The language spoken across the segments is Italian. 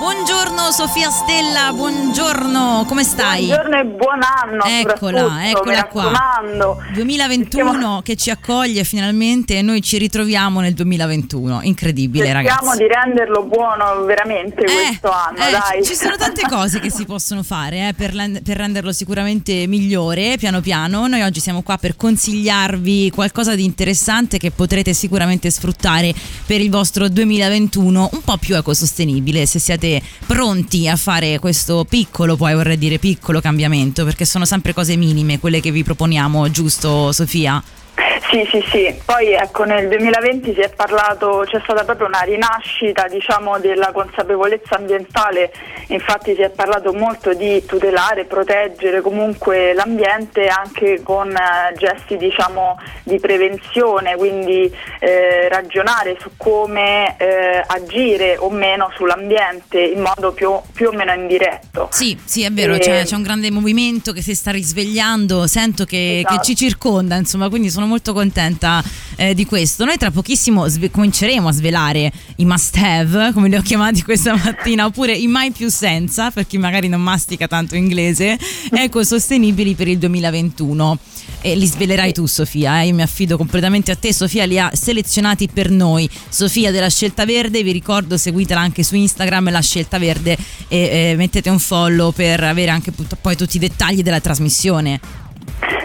Buongiorno Sofia Stella, buongiorno, come stai? Buongiorno e buon anno. Eccola, eccola qua. 2021 che ci accoglie finalmente e noi ci ritroviamo nel 2021. Incredibile, Cerchiamo ragazzi. di renderlo buono veramente questo anno, eh, dai. Ci sono tante cose che si possono fare eh, per, per renderlo sicuramente migliore, piano piano. Noi oggi siamo qua per consigliarvi qualcosa di interessante che potrete sicuramente sfruttare per il vostro 2021 un po' più ecosostenibile se siete pronti a fare questo piccolo, poi vorrei dire piccolo cambiamento, perché sono sempre cose minime quelle che vi proponiamo, giusto Sofia? Sì, sì, sì. Poi ecco nel 2020 si è parlato, c'è stata proprio una rinascita diciamo della consapevolezza ambientale, infatti si è parlato molto di tutelare, proteggere comunque l'ambiente anche con eh, gesti diciamo di prevenzione, quindi eh, ragionare su come eh, agire o meno sull'ambiente in modo più, più o meno indiretto. Sì, sì, è vero, E- c'è, c'è un grande movimento che si sta risvegliando, sento che, Esatto. che ci circonda, insomma, quindi sono molto contenta eh, di questo. Noi tra pochissimo sve- cominceremo a svelare i must have, come li ho chiamati questa mattina, oppure i mai più senza, per chi magari non mastica tanto inglese, ecosostenibili per il 2021. E li svelerai tu Sofia, eh? io mi affido completamente a te, Sofia li ha selezionati per noi. Sofia della Scelta Verde, vi ricordo seguitela anche su Instagram, la Scelta Verde e eh, mettete un follow per avere anche poi tutti i dettagli della trasmissione.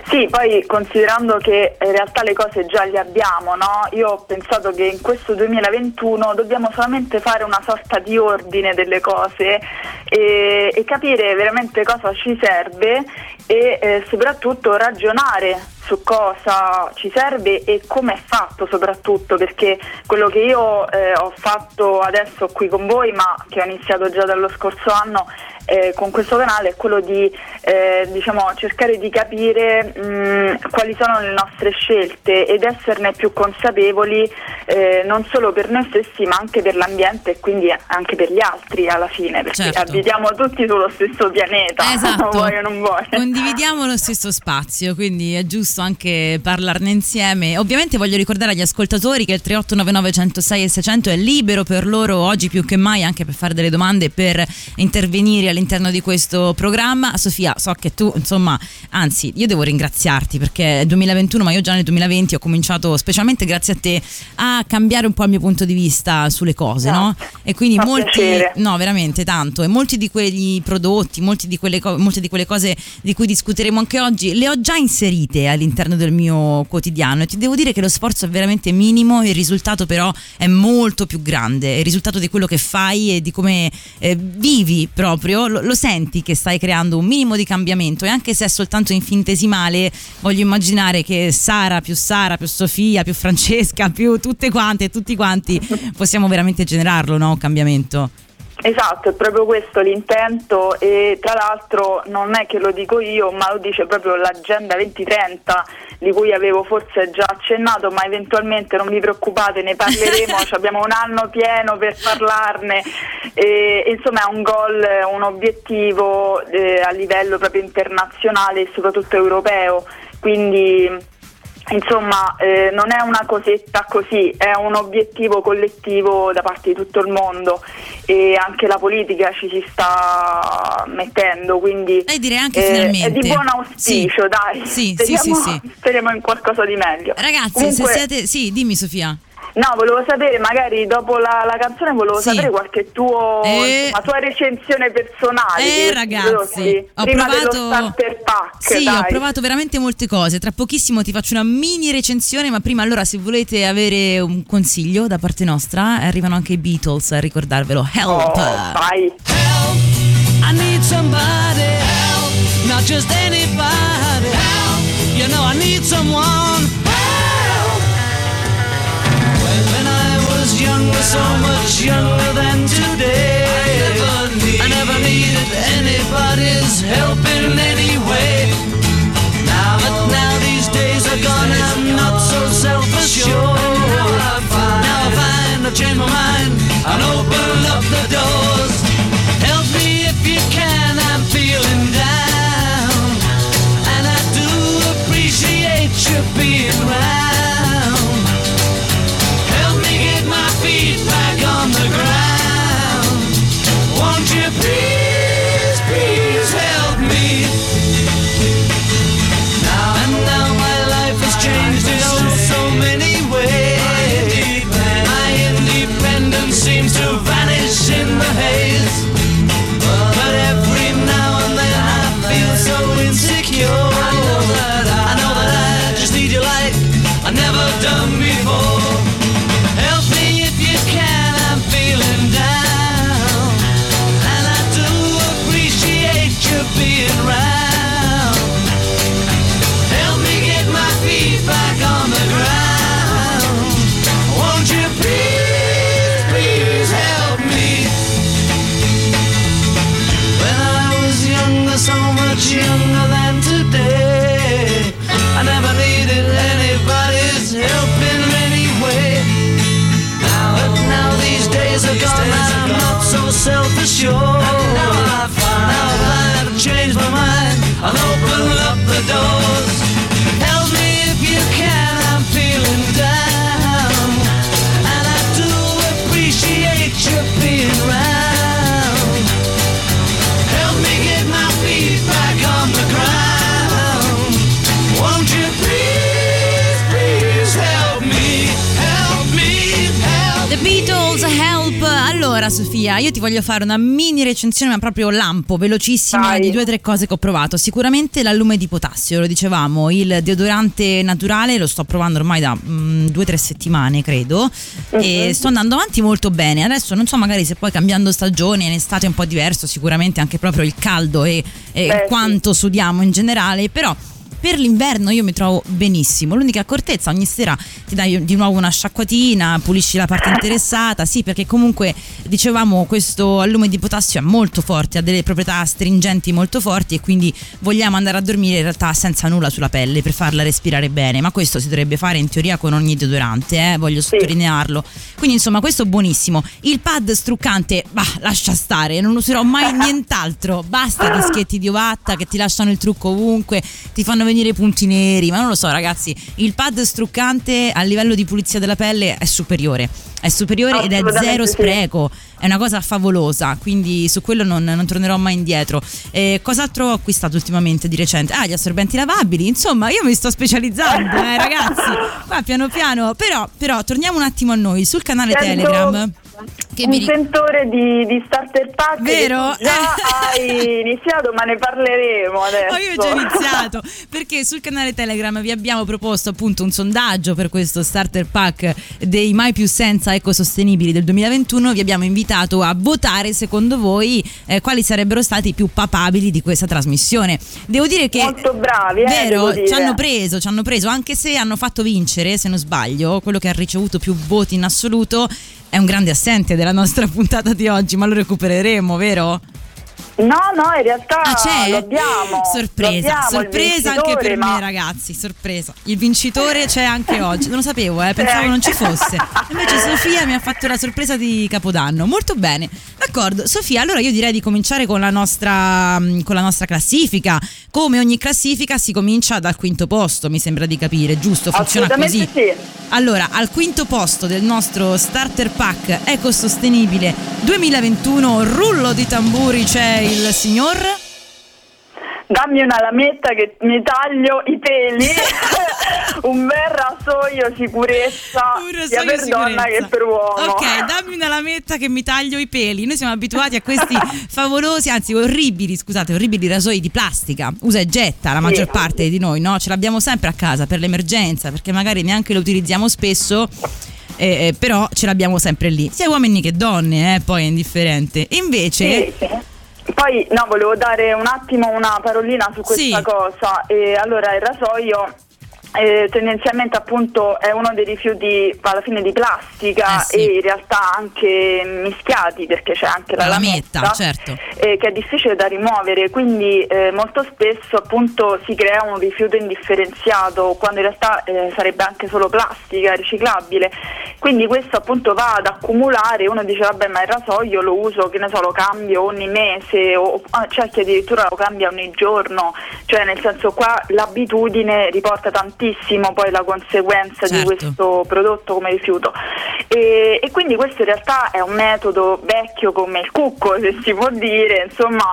Sì, poi considerando che in realtà le cose già le abbiamo, no? io ho pensato che in questo 2021 dobbiamo solamente fare una sorta di ordine delle cose e, e capire veramente cosa ci serve e eh, soprattutto ragionare su cosa ci serve e come è fatto soprattutto perché quello che io eh, ho fatto adesso qui con voi ma che ho iniziato già dallo scorso anno eh, con questo canale è quello di eh, diciamo, cercare di capire mh, quali sono le nostre scelte ed esserne più consapevoli eh, non solo per noi stessi ma anche per l'ambiente e quindi anche per gli altri alla fine perché Certo. abitiamo tutti sullo stesso pianeta Esatto. vuoi o non vuoi Condividiamo lo stesso spazio, quindi è giusto anche parlarne insieme. Ovviamente voglio ricordare agli ascoltatori che il 3899 106 e 600 è libero per loro oggi più che mai anche per fare delle domande, per intervenire all'interno di questo programma. Sofia, so che tu, insomma, anzi, io devo ringraziarti perché è 2021, ma io già nel 2020 ho cominciato, specialmente grazie a te, a cambiare un po' il mio punto di vista sulle cose, no? E quindi Fa molti, piacere. no, veramente tanto. E molti di quegli prodotti, molti di quelle molte di quelle cose di cui discuteremo anche oggi, le ho già inserite all'interno del mio quotidiano. E ti devo dire che lo sforzo è veramente minimo, il risultato però è molto più grande. Il risultato di quello che fai e di come eh, vivi proprio, lo, lo senti che stai creando un minimo di cambiamento. E anche se è soltanto infinitesimale, voglio immaginare che Sara più Sara più Sofia più Francesca più tutte quante tutti quanti possiamo veramente generarlo, no? Un cambiamento. Esatto, è proprio questo l'intento e tra l'altro non è che lo dico io, ma lo dice proprio l'Agenda 2030 di cui avevo forse già accennato, ma eventualmente non vi preoccupate, ne parleremo, abbiamo un anno pieno per parlarne. E, insomma è un goal, un obiettivo eh, a livello proprio internazionale e soprattutto europeo. Quindi Insomma, eh, non è una cosetta così, è un obiettivo collettivo da parte di tutto il mondo e anche la politica ci si sta mettendo, quindi eh, finalmente. è di buon auspicio, Sì. dai. Sì, sì, speriamo, sì, sì. speriamo in qualcosa di meglio. Ragazzi, Comunque- se siete. Sì, dimmi Sofia. No, volevo sapere, magari dopo la, la canzone volevo Sì. sapere qualche tuo Eh. insomma, tua recensione personale. Eh, ragazzi, ho prima provato- pack. Sì, dai. ho provato veramente molte cose. Tra pochissimo ti faccio una mini recensione, ma prima allora se volete avere un consiglio da parte nostra, arrivano anche i Beatles a ricordarvelo. Help! Oh, vai. I need somebody help, not just anybody help. You know I need someone so much younger than today, I never, needed anybody's help in any way. Now, but now these days are gone, I'm not so self-assured. Now I find I've changed my mind and open up the door. of being right. Allora, Sofia, io ti voglio fare una mini recensione, ma proprio lampo, velocissima, Vai. di due o tre cose che ho provato. Sicuramente l'allume di potassio, lo dicevamo, il deodorante naturale lo sto provando ormai da mm, due o tre settimane, credo, e sto andando avanti molto bene. Adesso non so, magari se poi cambiando stagione, in estate è un po' diverso, sicuramente anche proprio il caldo e, e Beh, sì. quanto sudiamo in generale, però. Per l'inverno io mi trovo benissimo. L'unica accortezza, ogni sera ti dai di nuovo una sciacquatina, pulisci la parte interessata. Sì, perché comunque dicevamo questo allume di potassio è molto forte, ha delle proprietà astringenti molto forti e quindi vogliamo andare a dormire in realtà senza nulla sulla pelle per farla respirare bene. Ma questo si dovrebbe fare in teoria con ogni deodorante, eh, voglio sottolinearlo. Quindi insomma questo è buonissimo. Il pad struccante, bah, lascia stare, non userò mai nient'altro. Basta dischetti di ovatta che ti lasciano il trucco ovunque, ti fanno venire i punti neri, ma non lo so ragazzi, il pad struccante a livello di pulizia della pelle è superiore. È superiore ed è zero sì. spreco, è una cosa favolosa, quindi su quello non, non tornerò mai indietro. Eh, cos'altro ho acquistato ultimamente di recente? Ah, gli assorbenti lavabili, insomma io mi sto specializzando, eh, ragazzi, qua piano piano, però, però torniamo un attimo a noi, sul canale Sento Telegram. Che un sentore di, di starter pack Vero? già hai iniziato ma ne parleremo adesso Oh, io ho già iniziato perché sul canale Telegram vi abbiamo proposto appunto un sondaggio per questo starter pack dei mai più senza ecosostenibili del 2021. Vi abbiamo invitato a votare secondo voi eh, quali sarebbero stati i più papabili di questa trasmissione. Devo dire che Molto bravi, eh, vero, ci hanno preso, ci hanno preso, anche se hanno fatto vincere, se non sbaglio, quello che ha ricevuto più voti in assoluto è un grande assente della nostra puntata di oggi, ma lo recupereremo, vero? No no in realtà Ah, c'è? lo abbiamo Sorpresa, lo abbiamo, sorpresa anche per ma- me, ragazzi. Sorpresa. Il vincitore c'è anche oggi. Non lo sapevo, eh, pensavo non ci fosse. Invece Sofia mi ha fatto la sorpresa di Capodanno. Molto bene. D'accordo, Sofia, allora io direi di cominciare con la nostra, mm, con la nostra classifica. Come ogni classifica si comincia dal quinto posto, mi sembra di capire, giusto? Funziona così. Sì. Allora, al quinto posto del nostro starter pack ecosostenibile 2021, rullo di tamburi c'è il signor dammi una lametta che mi taglio i peli un bel rasoio sicurezza Un sia rasoio per donna sicurezza. che per uomo Ok, dammi una lametta che mi taglio i peli. Noi siamo abituati a questi favolosi, anzi orribili, scusate, orribili rasoi di plastica. Usa e getta la maggior parte di noi, no? Ce l'abbiamo sempre a casa per l'emergenza, perché magari neanche lo utilizziamo spesso. eh, eh, però ce l'abbiamo sempre lì, sia uomini che donne, eh, poi è indifferente. Invece, Sì, sì. Poi no, volevo dare un attimo una parolina su questa Sì. cosa. E allora il rasoio eh, tendenzialmente appunto è uno dei rifiuti alla fine di plastica Eh sì. e in realtà anche mischiati perché c'è anche la, La lametta, lametta, certo. eh, che è difficile da rimuovere quindi eh, molto spesso appunto si crea un rifiuto indifferenziato quando in realtà eh, sarebbe anche solo plastica riciclabile quindi questo appunto va ad accumulare uno dice vabbè ma il rasoio lo uso che ne so lo cambio ogni mese o ah, c'è chi addirittura lo cambia ogni giorno cioè nel senso qua l'abitudine riporta tantissimo poi la conseguenza Certo. di questo prodotto come rifiuto e, e quindi questo in realtà è un metodo vecchio come il cucco se si può dire insomma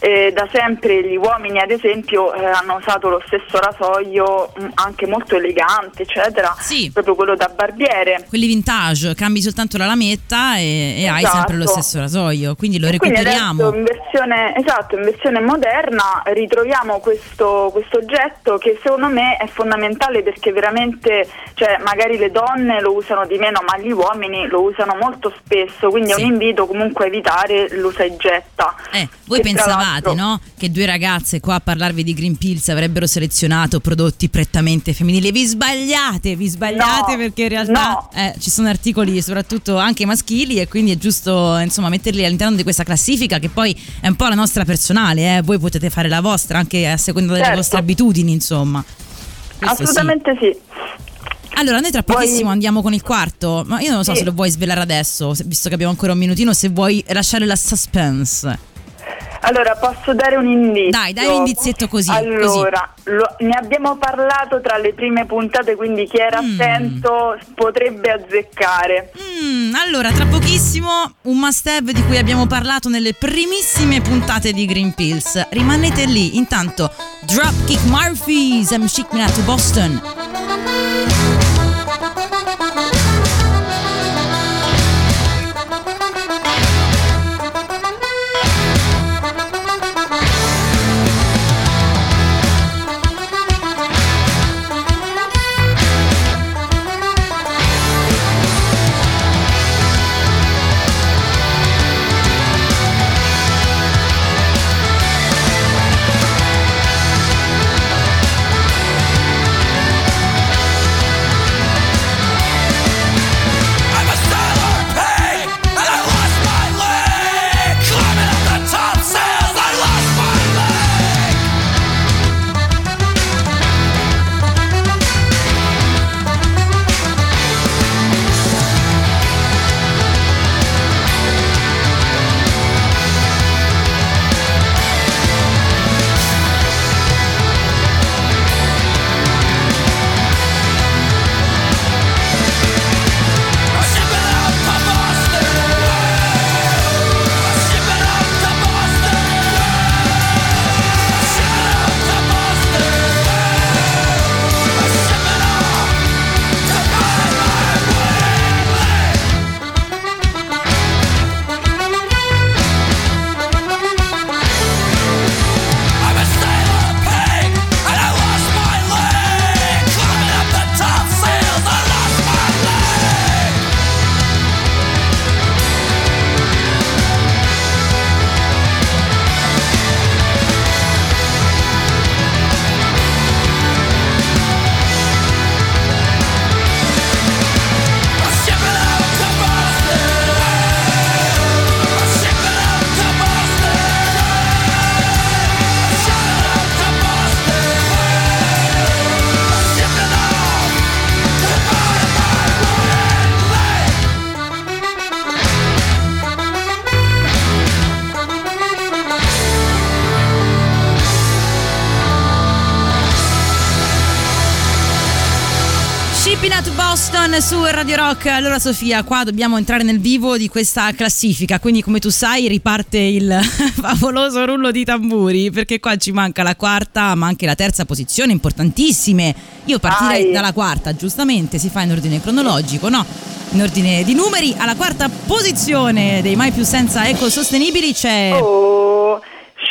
eh, da sempre gli uomini ad esempio eh, hanno usato lo stesso rasoio mh, anche molto elegante eccetera, Sì. proprio quello da barbiere. Quelli vintage, cambi soltanto la lametta e, e hai Esatto. sempre lo stesso rasoio, quindi lo Quindi recuperiamo. adesso in versione, esatto, in versione moderna ritroviamo questo, questo oggetto che secondo me è fondamentale perché veramente, cioè magari le donne lo usano di meno ma gli uomini lo usano molto spesso, quindi Sì. è un invito comunque a evitare l'usa e getta. Eh, voi pensavate, l'altro- no? Che due ragazze qua a parlarvi di Green Pills avrebbero selezionato prodotti prettamente femminili. Vi sbagliate, vi sbagliate No, perché in realtà no. eh, ci sono articoli soprattutto anche maschili e quindi è giusto insomma metterli all'interno di questa classifica che poi è un po' la nostra personale, eh. voi potete fare la vostra anche a seconda delle Certo. vostre abitudini, insomma. Questo sì. Assolutamente sì. Allora, noi tra Vuoi- pochissimo andiamo con il quarto, ma io non so Sì. se lo vuoi svelare adesso, visto che abbiamo ancora un minutino, se vuoi lasciare la suspense. Allora, posso dare un indizio? Dai, dai un indizietto così, Allora, lo- ne abbiamo parlato tra le prime puntate, quindi chi era Mm. attento potrebbe azzeccare. Mm, allora, tra pochissimo un must have di cui abbiamo parlato nelle primissime puntate di Green Pills. Rimanete lì, intanto Dropkick Murphys and Chic Me to Boston. Su Radio Rock. Allora Sofia, qua dobbiamo entrare nel vivo di questa classifica, quindi come tu sai riparte il favoloso rullo di tamburi, perché qua ci manca la quarta, ma anche la terza posizione, importantissime. Io partirei Vai. dalla quarta, giustamente, si fa in ordine cronologico, no? In ordine di numeri, alla quarta posizione dei mai più senza ecosostenibili c'è... Oh,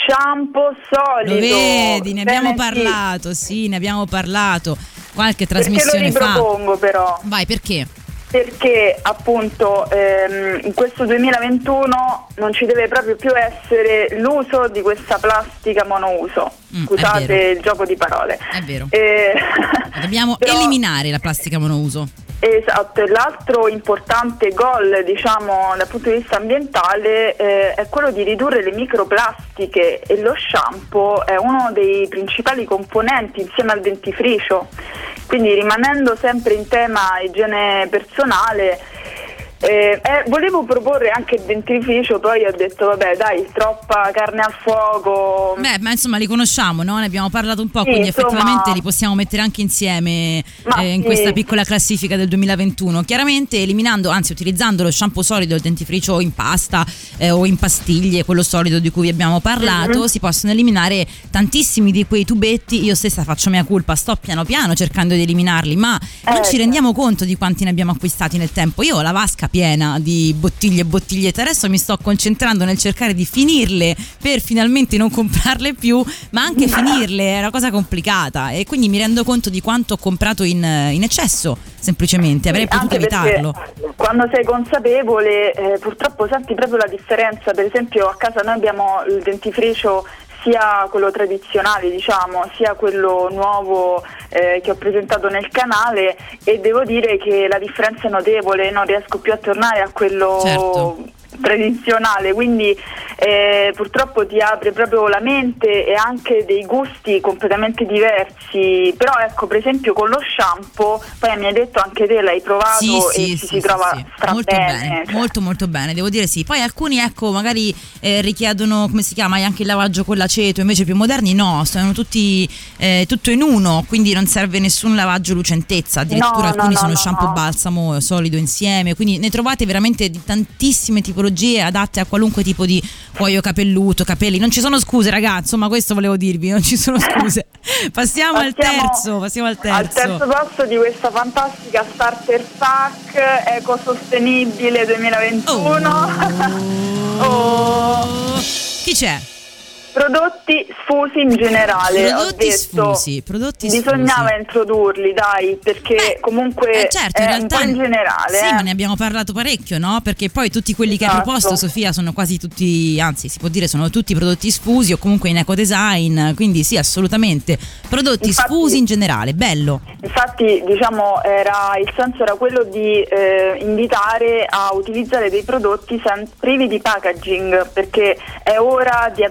shampoo solido. Lo vedi, ne abbiamo Bene, sì. parlato, sì, ne abbiamo parlato qualche Perché lo trasmissione fa. ripropongo però? Vai, perché? Perché appunto ehm, in questo 2021 non ci deve proprio più essere l'uso di questa plastica monouso. Mm, Scusate il gioco di parole. È vero. Eh, Dobbiamo però- eliminare la plastica monouso. Esatto, e l'altro importante goal diciamo dal punto di vista ambientale eh, è quello di ridurre le microplastiche e lo shampoo è uno dei principali componenti insieme al dentifricio, quindi rimanendo sempre in tema igiene personale Eh, eh, volevo proporre anche il dentifricio, poi ho detto vabbè dai, troppa carne al fuoco. Beh, ma insomma li conosciamo, no? Ne abbiamo parlato un po', Sì, quindi insomma- effettivamente li possiamo mettere anche insieme eh, in sì. questa piccola classifica del 2021. Chiaramente eliminando, anzi utilizzando lo shampoo solido, il dentifricio in pasta eh, o in pastiglie, quello solido di cui vi abbiamo parlato, Mhm. si possono eliminare tantissimi di quei tubetti. Io stessa faccio mia colpa, sto piano piano cercando di eliminarli, ma non ci Eh, rendiamo conto di quanti ne abbiamo acquistati nel tempo. Io ho la vasca piena di bottiglie e bottigliette, adesso mi sto concentrando nel cercare di finirle per finalmente non comprarle più, ma anche finirle è una cosa complicata e quindi mi rendo conto di quanto ho comprato in, in eccesso, semplicemente, avrei Sì, potuto evitarlo. Quando sei consapevole, eh, purtroppo senti proprio la differenza. Per esempio, a casa noi abbiamo il dentifricio sia quello tradizionale, diciamo, sia quello nuovo eh, che ho presentato nel canale e devo dire che la differenza è notevole, non riesco più a tornare a quello Certo. Tradizionale, quindi eh, purtroppo ti apre proprio la mente e anche dei gusti completamente diversi. Però ecco, per esempio con lo shampoo, poi mi hai detto anche te l'hai provato Sì, e sì, ci sì, si trova molto bene, bene, cioè. molto molto bene, devo dire sì. Poi alcuni ecco magari eh, richiedono come si chiama anche il lavaggio con l'aceto, invece più moderni no, sono tutti eh, tutto in uno, quindi non serve nessun lavaggio lucentezza, addirittura No, alcuni no, sono no, shampoo no. balsamo solido insieme, quindi ne trovate veramente di tantissime tipologie adatte a qualunque tipo di cuoio capelluto, capelli. Non ci sono scuse, ragazzi, ma questo volevo dirvi, non ci sono scuse. Passiamo, al Passiamo terzo, passiamo al terzo. Al terzo posto di questa fantastica starter pack ecosostenibile 2021. Oh. Chi c'è? Prodotti sfusi in generale. Prodotti sfusi, prodotti Bisognava sfusi. introdurli, dai, perché Beh, comunque eh, certo, in realtà in generale. Sì, eh. ma ne abbiamo parlato parecchio, no? Perché poi tutti quelli che hai Esatto. proposto, Sofia, sono quasi tutti, anzi, si può dire sono tutti prodotti sfusi o comunque in eco design, quindi sì, assolutamente. Prodotti Infatti- sfusi in generale, bello. Infatti, diciamo, era, il senso era quello di eh, invitare a utilizzare dei prodotti privi di packaging, perché è ora di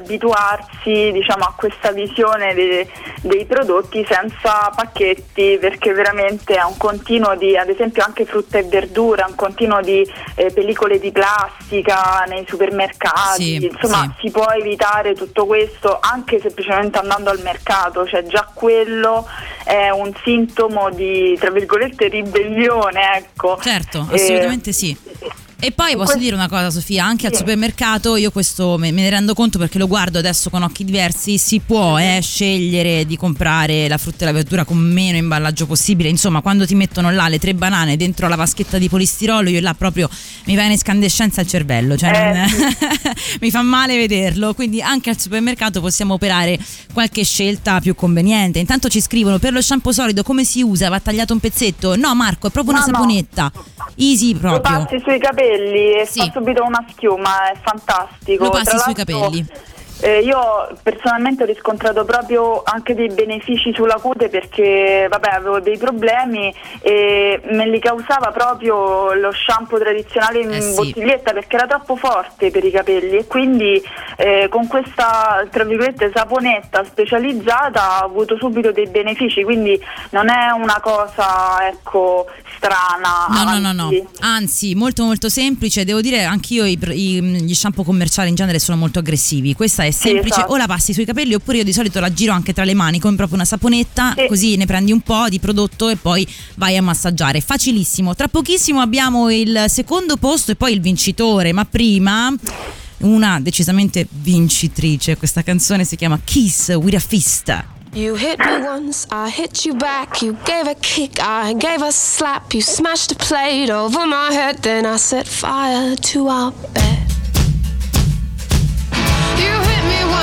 abituarsi, diciamo, a questa visione de- dei prodotti senza pacchetti, perché veramente è un continuo di, ad esempio, anche frutta e verdura, un continuo di eh, pellicole di plastica nei supermercati, Sì, insomma, sì. si può evitare tutto questo anche semplicemente andando al mercato, cioè già quello è un sintomo di, tra virgolette, ribellione, ecco. Certo, Eh, assolutamente sì. E poi posso dire una cosa, Sofia, anche al Sì. supermercato io questo me, ne rendo conto perché lo guardo adesso con occhi diversi, si può eh, scegliere di comprare la frutta e la verdura con meno imballaggio possibile, insomma quando ti mettono là le tre banane dentro la vaschetta di polistirolo io là proprio mi va in escandescenza il cervello, cioè Eh, non- mi fa male vederlo, quindi anche al supermercato possiamo operare qualche scelta più conveniente. Intanto ci scrivono per lo shampoo solido come si usa? Va tagliato un pezzetto? No Marco, è proprio una No, no. saponetta, easy Lo proprio. passi sui capelli e Sì. fa subito una schiuma, è fantastico. Lo passi Tra sui capelli. Eh, io personalmente ho riscontrato proprio anche dei benefici sulla cute perché vabbè, avevo dei problemi e me li causava proprio lo shampoo tradizionale in Eh sì. bottiglietta perché era troppo forte per i capelli e quindi eh, con questa tra virgolette saponetta specializzata ho avuto subito dei benefici quindi non è una cosa ecco strana No, no, no, no, anzi- anzi molto molto semplice, devo dire anch'io i- gli shampoo commerciali in genere sono molto aggressivi, questa è semplice, esatto. o la passi sui capelli oppure io di solito la giro anche tra le mani come proprio una saponetta, Sì. così ne prendi un po' di prodotto e poi vai a massaggiare, facilissimo, tra pochissimo abbiamo il secondo posto e poi il vincitore, ma prima... Una decisamente vincitrice, questa canzone si chiama Kiss with a Fist. You hit me once, I hit you back. You gave a kick, I gave a slap. You smashed a plate over my head, then I set fire to our bed.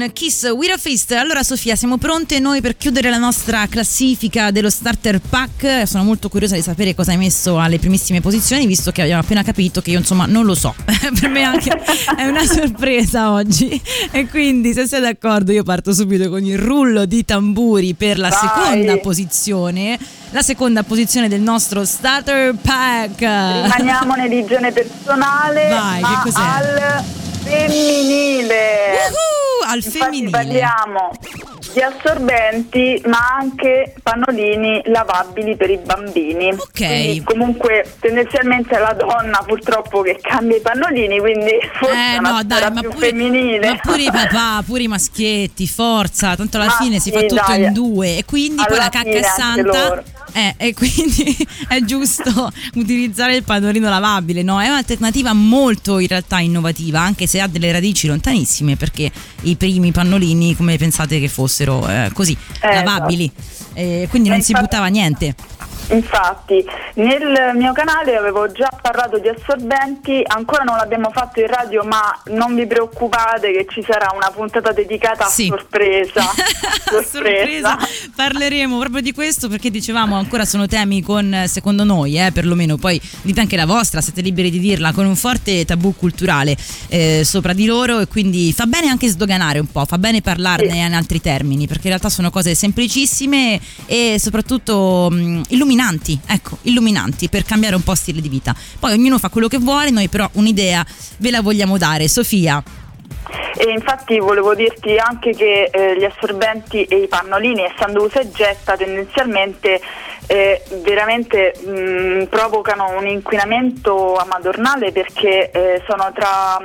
Machine, Kiss with a Fist. Allora Sofia, siamo pronte noi per chiudere la nostra classifica dello starter pack. Sono molto curiosa di sapere cosa hai messo alle primissime posizioni, visto che abbiamo appena capito che io insomma non lo so. per me anche è una sorpresa oggi. E quindi se sei d'accordo io parto subito con il rullo di tamburi per la Vai. seconda posizione. La seconda posizione del nostro starter pack. Rimaniamo nell'igiene personale, Vai, ma che cos'è? al femminile. Woohoo, al Infatti femminile. parliamo di assorbenti, ma anche pannolini lavabili per i bambini. Ok. Quindi comunque tendenzialmente è la donna purtroppo che cambia i pannolini, quindi forse è Eh no, dai, ma più pure, femminile. ma pure i papà, pure i maschietti, forza, tanto alla Ma fine si sì, fa tutto dai. in due e quindi poi Alla la cacca è santa. loro. Eh, e quindi è giusto utilizzare il pannolino lavabile, no? È un'alternativa molto in realtà innovativa, anche se ha delle radici lontanissime, perché i primi pannolini, come pensate che fossero eh, così, Eh, lavabili, Eh, quindi non Eh, si buttava niente. Infatti, nel mio canale avevo già parlato di assorbenti, ancora non l'abbiamo fatto in radio, ma non vi preoccupate che ci sarà una puntata dedicata a Sì. sorpresa. A sorpresa parleremo proprio di questo perché dicevamo ancora sono temi con secondo noi eh, perlomeno poi dite anche la vostra siete liberi di dirla con un forte tabù culturale eh, sopra di loro e quindi fa bene anche sdoganare un po' fa bene parlarne Sì. in altri termini perché in realtà sono cose semplicissime e soprattutto mh, illuminanti ecco illuminanti per cambiare un po' stile di vita. Poi ognuno fa quello che vuole noi però un'idea ve la vogliamo dare. Sofia. E infatti volevo dirti anche che eh, gli assorbenti e i pannolini, essendo usa e getta, tendenzialmente eh, veramente mh, provocano un inquinamento amadornale perché eh, sono tra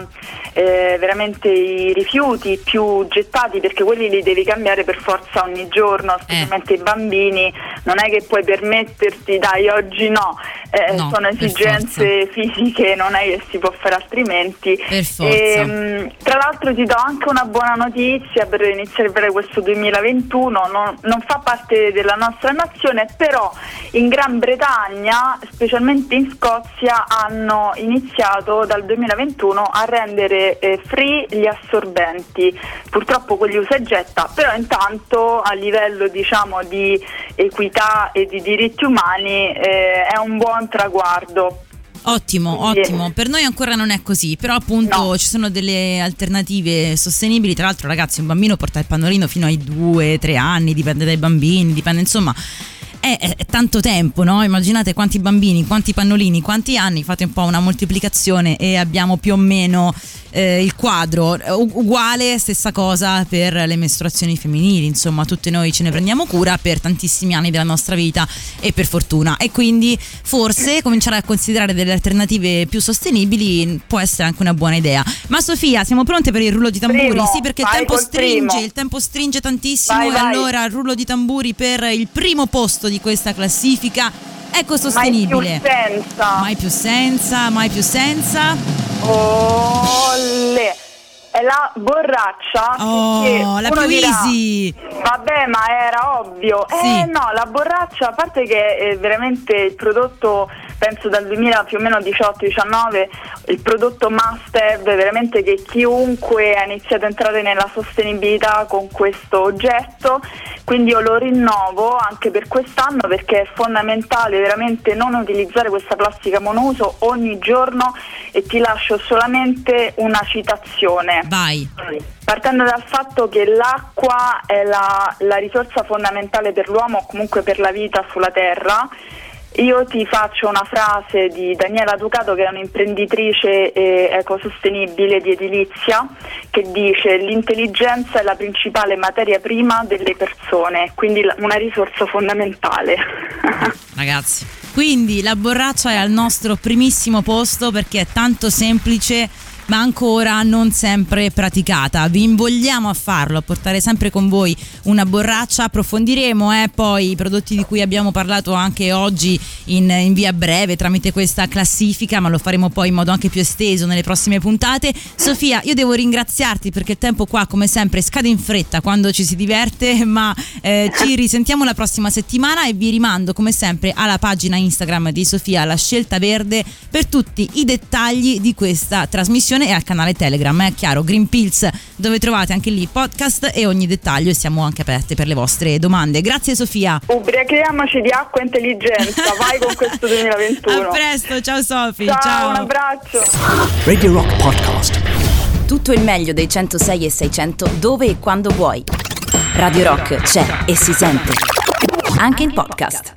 eh, veramente i rifiuti più gettati perché quelli li devi cambiare per forza ogni giorno, specialmente i bambini, non è che puoi permetterti, dai oggi no, eh, No, sono esigenze fisiche, non è che si può fare altrimenti. Per forza. Ehm, tra l'altro ti do anche una buona notizia per iniziare per questo 2021, non, non fa parte della nostra nazione, però in Gran Bretagna, specialmente in Scozia, hanno iniziato dal 2021 a rendere eh, free gli assorbenti, purtroppo quelli usa e getta, però intanto a livello diciamo di equità e di diritti umani eh, è un buon traguardo. Ottimo, Quindi- ottimo. Per noi ancora non è così, però appunto No. ci sono delle alternative sostenibili. Tra l'altro, ragazzi, un bambino porta il pannolino fino ai 2-3 anni, dipende dai bambini, dipende insomma. È, è- tanto tempo, no? Immaginate quanti bambini, quanti pannolini, quanti anni, fate un po' una moltiplicazione e abbiamo più o meno eh, il quadro. Uguale, stessa cosa per le mestruazioni femminili, insomma, tutte noi ce ne prendiamo cura per tantissimi anni della nostra vita e per fortuna. E quindi forse cominciare a considerare delle alternative più sostenibili può essere anche una buona idea. Ma Sofia, siamo pronte per il rullo di tamburi? Primo, sì, perché il tempo stringe, primo. il tempo stringe tantissimo Vai, e vai. allora il rullo di tamburi per il primo posto di questa classifica Mai ecosostenibile. più senza. Mai più senza, mai più senza. Olle. È la borraccia. Oh, la più dirà, easy. Vabbè, ma era ovvio. Sì. Eh no, la borraccia, a parte che è veramente il prodotto, penso dal 2000 più o meno 18-19, il prodotto must have, veramente che chiunque ha iniziato a entrare nella sostenibilità con questo oggetto, quindi io lo rinnovo anche per quest'anno perché è fondamentale veramente non utilizzare questa plastica monouso ogni giorno e ti lascio solamente una citazione. Vai. Partendo dal fatto che l'acqua è la, la risorsa fondamentale per l'uomo o comunque per la vita sulla Terra, io ti faccio una frase di Daniela Ducato che è un'imprenditrice eh, ecosostenibile di edilizia che dice l'intelligenza è la principale materia prima delle persone, quindi una risorsa fondamentale. Ragazzi, quindi la borraccia è al nostro primissimo posto perché è tanto semplice ma ancora non sempre praticata. Vi invogliamo a farlo, a portare sempre con voi una borraccia. Approfondiremo eh, poi i prodotti di cui abbiamo parlato anche oggi in, in via breve tramite questa classifica, ma lo faremo poi in modo anche più esteso nelle prossime puntate. Sofia, io devo ringraziarti perché il tempo qua, come sempre, scade in fretta quando ci si diverte, ma eh, ci risentiamo la prossima settimana e vi rimando come sempre alla pagina Instagram di Sofia La Scelta Verde per tutti i dettagli di questa trasmissione descrizione e al canale Telegram. È chiaro, Green Pills, dove trovate anche lì podcast e ogni dettaglio e siamo anche aperte per le vostre domande. Grazie Sofia. Ubriachiamoci di acqua e intelligenza, vai con questo 2021. A presto, ciao Sofì. Ciao, ciao. un abbraccio. Radio Rock Podcast. Tutto il meglio dei 106 e 600 dove e quando vuoi. Radio Rock c'è e si sente. Anche in podcast.